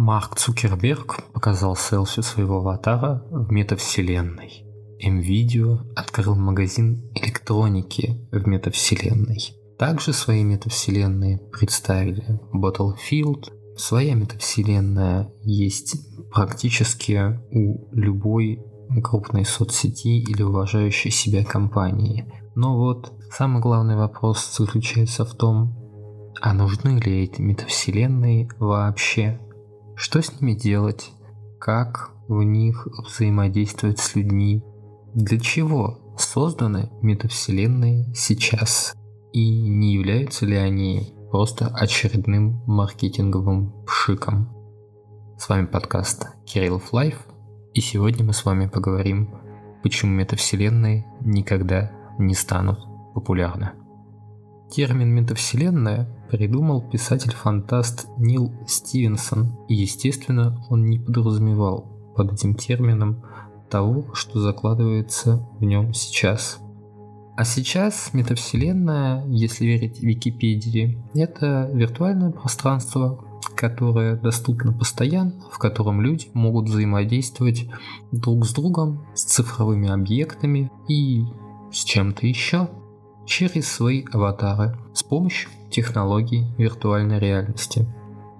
Марк Цукерберг показал селфи своего аватара в метавселенной. NVIDIA открыл магазин электроники в метавселенной. Также свои метавселенные представили Battlefield. Своя метавселенная есть практически у любой крупной соцсети или уважающей себя компании. Но вот самый главный вопрос заключается в том, а нужны ли эти метавселенные вообще? Что с ними делать? Как в них взаимодействовать с людьми? Для чего созданы метавселенные сейчас? И не являются ли они просто очередным маркетинговым пшиком? С вами подкаст Кириллов Live, и сегодня мы с вами поговорим, почему метавселенные никогда не станут популярны. Термин «метавселенная» придумал писатель-фантаст Нил Стивенсон, и, естественно, он не подразумевал под этим термином того, что закладывается в нем сейчас. А сейчас метавселенная, если верить Википедии, это виртуальное пространство, которое доступно постоянно, в котором люди могут взаимодействовать друг с другом, с цифровыми объектами и с чем-то еще через свои аватары с помощью технологий виртуальной реальности.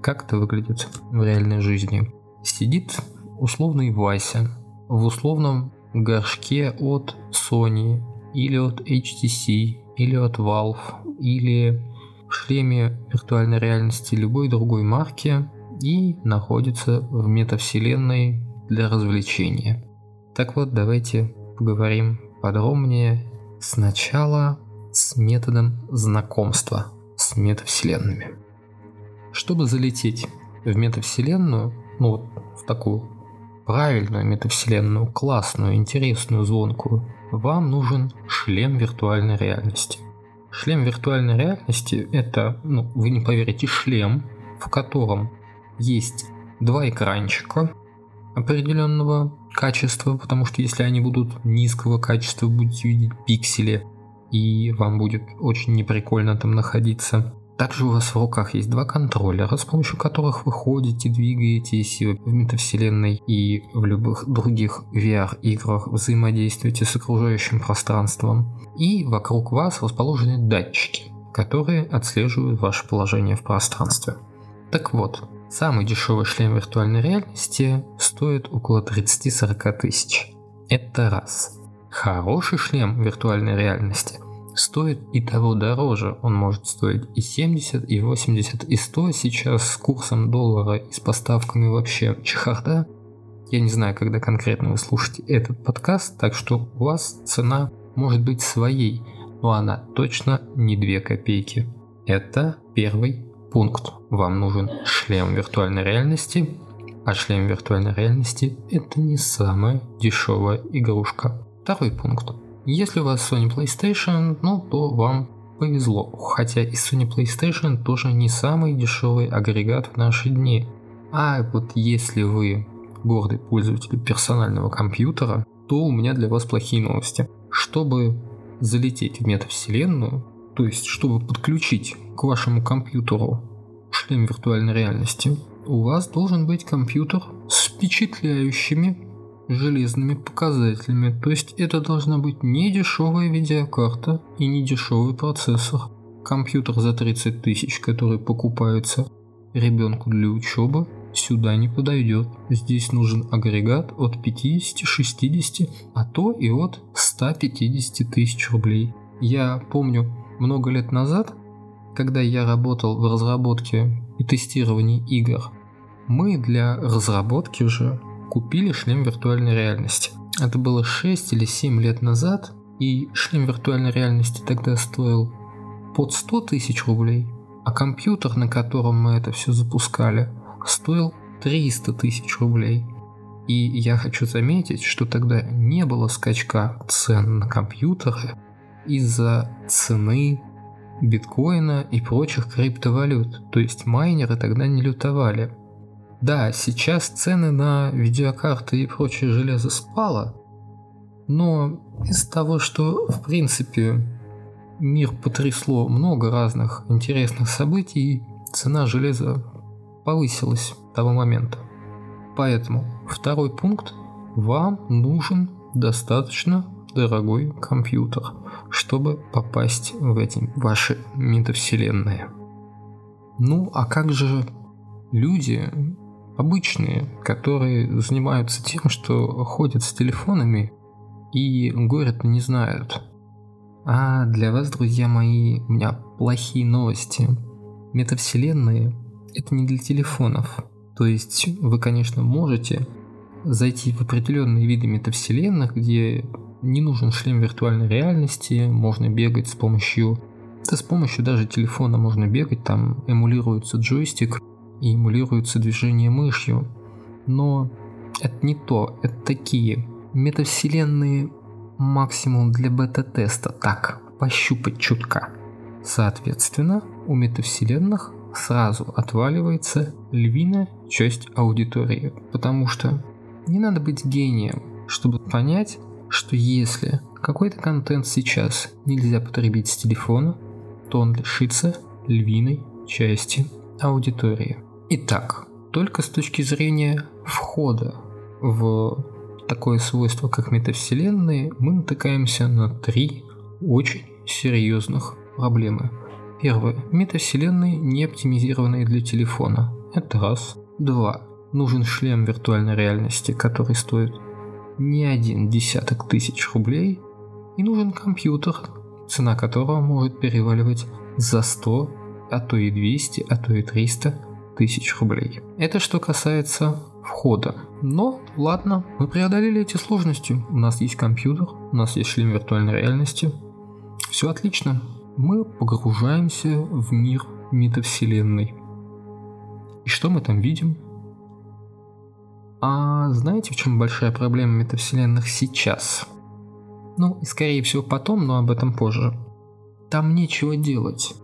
Как это выглядит в реальной жизни? Сидит условный Вася в условном горшке от Sony или от HTC или от Valve или в шлеме виртуальной реальности любой другой марки и находится в метавселенной для развлечения. Так вот, давайте поговорим подробнее сначала с методом знакомства с метавселенными. Чтобы залететь в метавселенную, ну вот в такую правильную метавселенную, классную, интересную, звонкую, вам нужен шлем виртуальной реальности. Шлем виртуальной реальности – это, ну, вы не поверите, шлем, в котором есть два экранчика определенного качества, потому что если они будут низкого качества, будете видеть пиксели – и вам будет очень неприкольно там находиться. Также у вас в руках есть два контроллера, с помощью которых вы ходите, двигаетесь в метавселенной и в любых других VR-играх взаимодействуете с окружающим пространством. И вокруг вас расположены датчики, которые отслеживают ваше положение в пространстве. Так вот, самый дешевый шлем виртуальной реальности стоит около 30-40 тысяч. Это раз. Хороший шлем виртуальной реальности стоит и того дороже. Он может стоить и 70, и 80, и 100 сейчас с курсом доллара и с поставками вообще чехарда. Я не знаю, когда конкретно вы слушаете этот подкаст, так что у вас цена может быть своей, но она точно не 2 копейки. Это первый пункт. Вам нужен шлем виртуальной реальности, а шлем виртуальной реальности это не самая дешевая игрушка. Второй пункт. Если у вас Sony PlayStation, ну то вам повезло, хотя и Sony PlayStation тоже не самый дешевый агрегат в наши дни. А вот если вы гордый пользователь персонального компьютера, то у меня для вас плохие новости. Чтобы залететь в метавселенную, то есть чтобы подключить к вашему компьютеру шлем виртуальной реальности, у вас должен быть компьютер с впечатляющими железными показателями, то есть это должна быть не дешевая видеокарта и не дешевый процессор. Компьютер за 30 тысяч, который покупается ребенку для учебы, сюда не подойдет. Здесь нужен агрегат от 50, 60, а то и от 150 тысяч рублей. Я помню много лет назад, когда я работал в разработке и тестировании игр, мы для разработки же купили шлем виртуальной реальности. Это было 6 или 7 лет назад, и шлем виртуальной реальности тогда стоил под 100 тысяч рублей, а компьютер, на котором мы это все запускали, стоил 300 тысяч рублей. И я хочу заметить, что тогда не было скачка цен на компьютеры из-за цены биткоина и прочих криптовалют. То есть майнеры тогда не лютовали. Да, сейчас цены на видеокарты и прочее железо спало, но из того, что в принципе мир потрясло много разных интересных событий, цена железа повысилась того момента. Поэтому второй пункт. Вам нужен достаточно дорогой компьютер, чтобы попасть в эти ваши метавселенные. Ну, а как же люди обычные, которые занимаются тем, что ходят с телефонами и город не знают? А для вас, друзья мои, у меня плохие новости. Метавселенные — это не для телефонов. То есть вы, конечно, можете зайти в определенные виды метавселенных, где не нужен шлем виртуальной реальности, можно бегать с помощью... Да с помощью даже телефона можно бегать, там эмулируется джойстик и эмулируется движение мышью. Но это не то, это такие метавселенные максимум для бета-теста, так, пощупать чутка. Соответственно, у метавселенных сразу отваливается львиная часть аудитории, потому что не надо быть гением, чтобы понять, что если какой-то контент сейчас нельзя потребить с телефона, то он лишится львиной части аудитории. Итак, только с точки зрения входа в такое свойство, как метавселенные, мы натыкаемся на три очень серьезных проблемы. Первое. Метавселенные не оптимизированные для телефона. Это раз. Два. Нужен шлем виртуальной реальности, который стоит не один десяток тысяч рублей. И нужен компьютер, цена которого может переваливать за 100, а то и 200, а то и 300 тысяч рублей. Это что касается входа. Но, ладно, мы преодолели эти сложности. У нас есть компьютер, у нас есть шлем виртуальной реальности. Все отлично мы погружаемся в мир метавселенной. И что мы там видим? А знаете, в чем большая проблема метавселенных сейчас? Ну, и скорее всего потом, но об этом позже. Там нечего делать.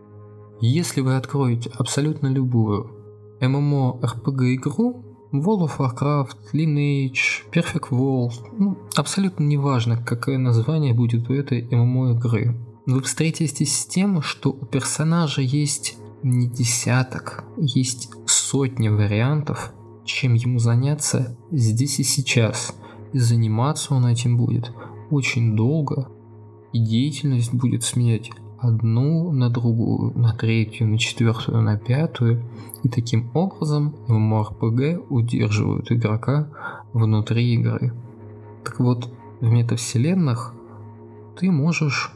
Если вы откроете абсолютно любую MMORPG игру, World of Warcraft, Lineage, Perfect World, ну, абсолютно неважно, какое название будет у этой MMO игры вы встретитесь с тем, что у персонажа есть не десяток, есть сотни вариантов, чем ему заняться здесь и сейчас. И заниматься он этим будет очень долго, и деятельность будет сменять одну на другую, на третью, на четвертую, на пятую. И таким образом MMORPG удерживают игрока внутри игры. Так вот, в метавселенных ты можешь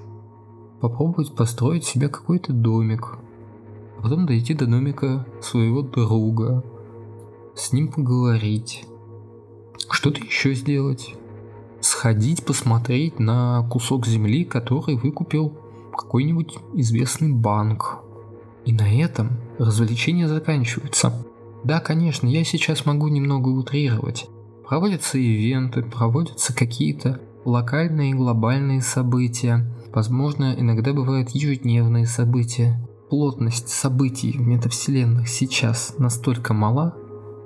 попробовать построить себе какой-то домик, а потом дойти до домика своего друга, с ним поговорить, что-то еще сделать, сходить посмотреть на кусок земли, который выкупил какой-нибудь известный банк. И на этом развлечения заканчиваются. Да, конечно, я сейчас могу немного утрировать. Проводятся ивенты, проводятся какие-то локальные и глобальные события, Возможно, иногда бывают ежедневные события. Плотность событий в метавселенных сейчас настолько мала,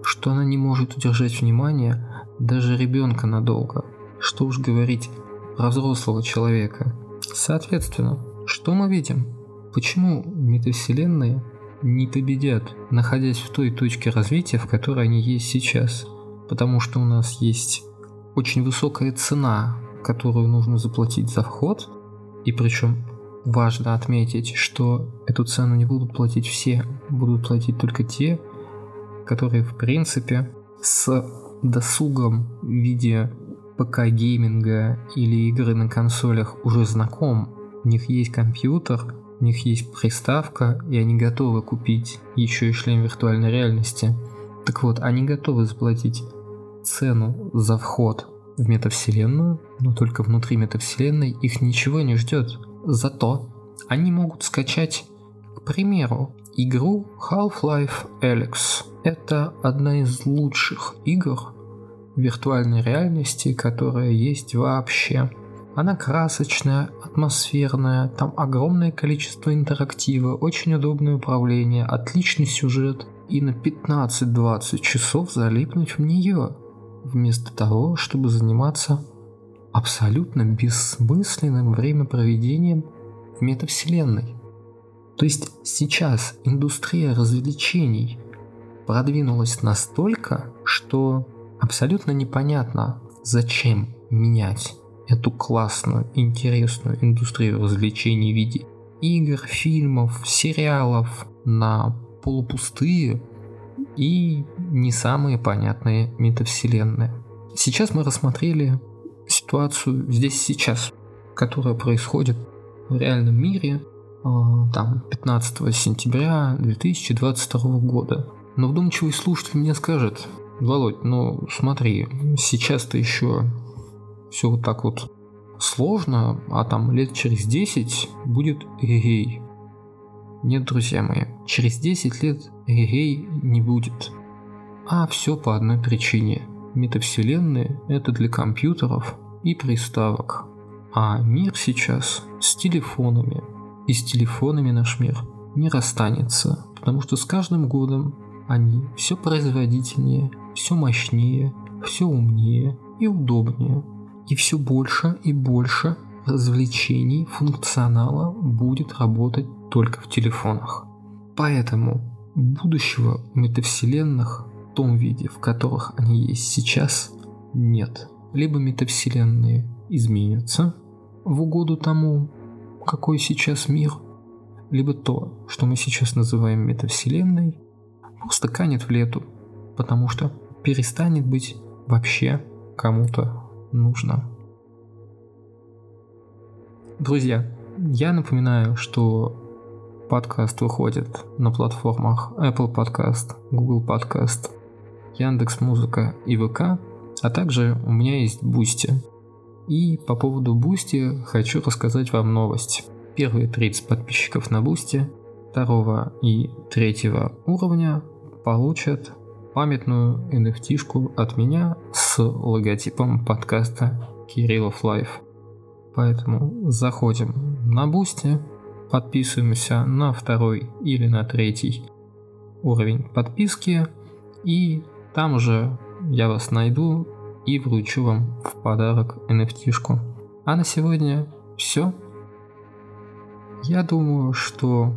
что она не может удержать внимание даже ребенка надолго. Что уж говорить про взрослого человека. Соответственно, что мы видим? Почему метавселенные не победят, находясь в той точке развития, в которой они есть сейчас? Потому что у нас есть очень высокая цена, которую нужно заплатить за вход, и причем важно отметить, что эту цену не будут платить все, будут платить только те, которые в принципе с досугом в виде ПК-гейминга или игры на консолях уже знаком. У них есть компьютер, у них есть приставка, и они готовы купить еще и шлем виртуальной реальности. Так вот, они готовы заплатить цену за вход в метавселенную, но только внутри метавселенной их ничего не ждет. Зато они могут скачать, к примеру, игру Half-Life Alyx. Это одна из лучших игр виртуальной реальности, которая есть вообще. Она красочная, атмосферная, там огромное количество интерактива, очень удобное управление, отличный сюжет и на 15-20 часов залипнуть в нее вместо того, чтобы заниматься абсолютно бессмысленным времяпроведением в метавселенной. То есть сейчас индустрия развлечений продвинулась настолько, что абсолютно непонятно, зачем менять эту классную, интересную индустрию развлечений в виде игр, фильмов, сериалов на полупустые и не самые понятные метавселенные. Сейчас мы рассмотрели ситуацию здесь сейчас, которая происходит в реальном мире а, там 15 сентября 2022 года. Но вдумчивый слушатель мне скажет, Володь, ну смотри, сейчас-то еще все вот так вот сложно, а там лет через 10 будет эгей. Нет, друзья мои, через 10 лет эгей не будет. А все по одной причине. Метавселенные – это для компьютеров и приставок. А мир сейчас с телефонами. И с телефонами наш мир не расстанется, потому что с каждым годом они все производительнее, все мощнее, все умнее и удобнее. И все больше и больше развлечений, функционала будет работать только в телефонах. Поэтому будущего метавселенных в том виде, в которых они есть сейчас, нет. Либо метавселенные изменятся в угоду тому, какой сейчас мир, либо то, что мы сейчас называем метавселенной, просто канет в лету, потому что перестанет быть вообще кому-то нужно. Друзья, я напоминаю, что подкаст выходит на платформах Apple Podcast, Google Podcast, Яндекс Музыка и ВК, а также у меня есть Бусти. И по поводу Бусти хочу рассказать вам новость. Первые 30 подписчиков на Бусти второго и третьего уровня получат памятную nft от меня с логотипом подкаста Кириллов Live. Поэтому заходим на Бусти, подписываемся на второй или на третий уровень подписки, и там уже я вас найду и вручу вам в подарок nft -шку. А на сегодня все. Я думаю, что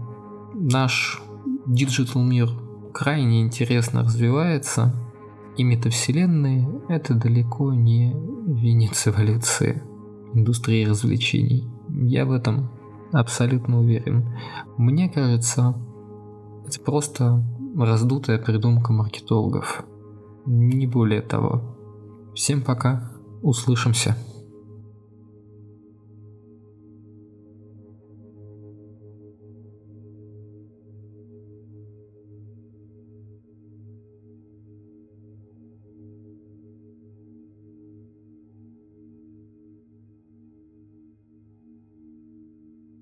наш digital мир крайне интересно развивается, и метавселенные — это далеко не венец эволюции индустрии развлечений. Я в этом абсолютно уверен. Мне кажется, это просто раздутая придумка маркетологов. Не более того. Всем пока, услышимся.